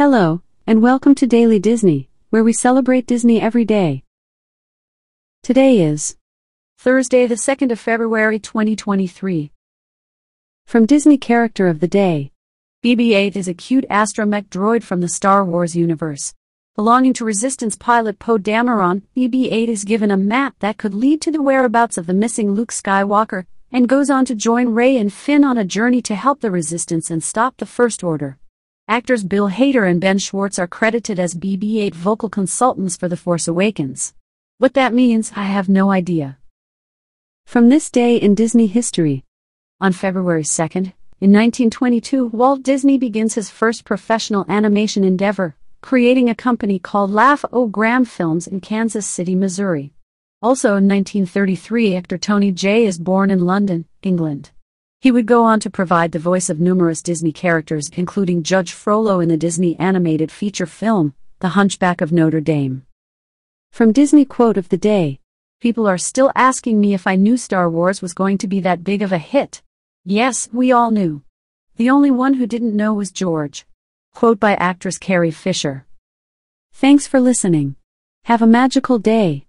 Hello, and welcome to Daily Disney, where we celebrate Disney every day. Today is Thursday, the 2nd of February 2023. from Disney Character of the Day. BB 8 is a cute astromech droid from the Star Wars universe. Belonging to Resistance pilot Poe Dameron, BB 8 is given a map that could lead to the whereabouts of the missing Luke Skywalker, and goes on to join Rey and Finn on a journey to help the Resistance and stop the First Order. Actors Bill Hader and Ben Schwartz are credited as BB 8 vocal consultants for The Force Awakens. What that means, I have no idea. From this day in Disney history. On February 2nd, in 1922, Walt Disney begins his first professional animation endeavor, creating a company called Laugh-O-Gram Films in Kansas City, Missouri. Also in 1933, actor Tony Jay is born in London, England. He would go on to provide the voice of numerous Disney characters, including Judge Frollo in the Disney animated feature film, The Hunchback of Notre Dame. From Disney Quote of the Day. People are still asking me if I knew Star Wars was going to be that big of a hit. Yes, we all knew. The only one who didn't know was George. Quote by actress Carrie Fisher. Thanks for listening. Have a magical day.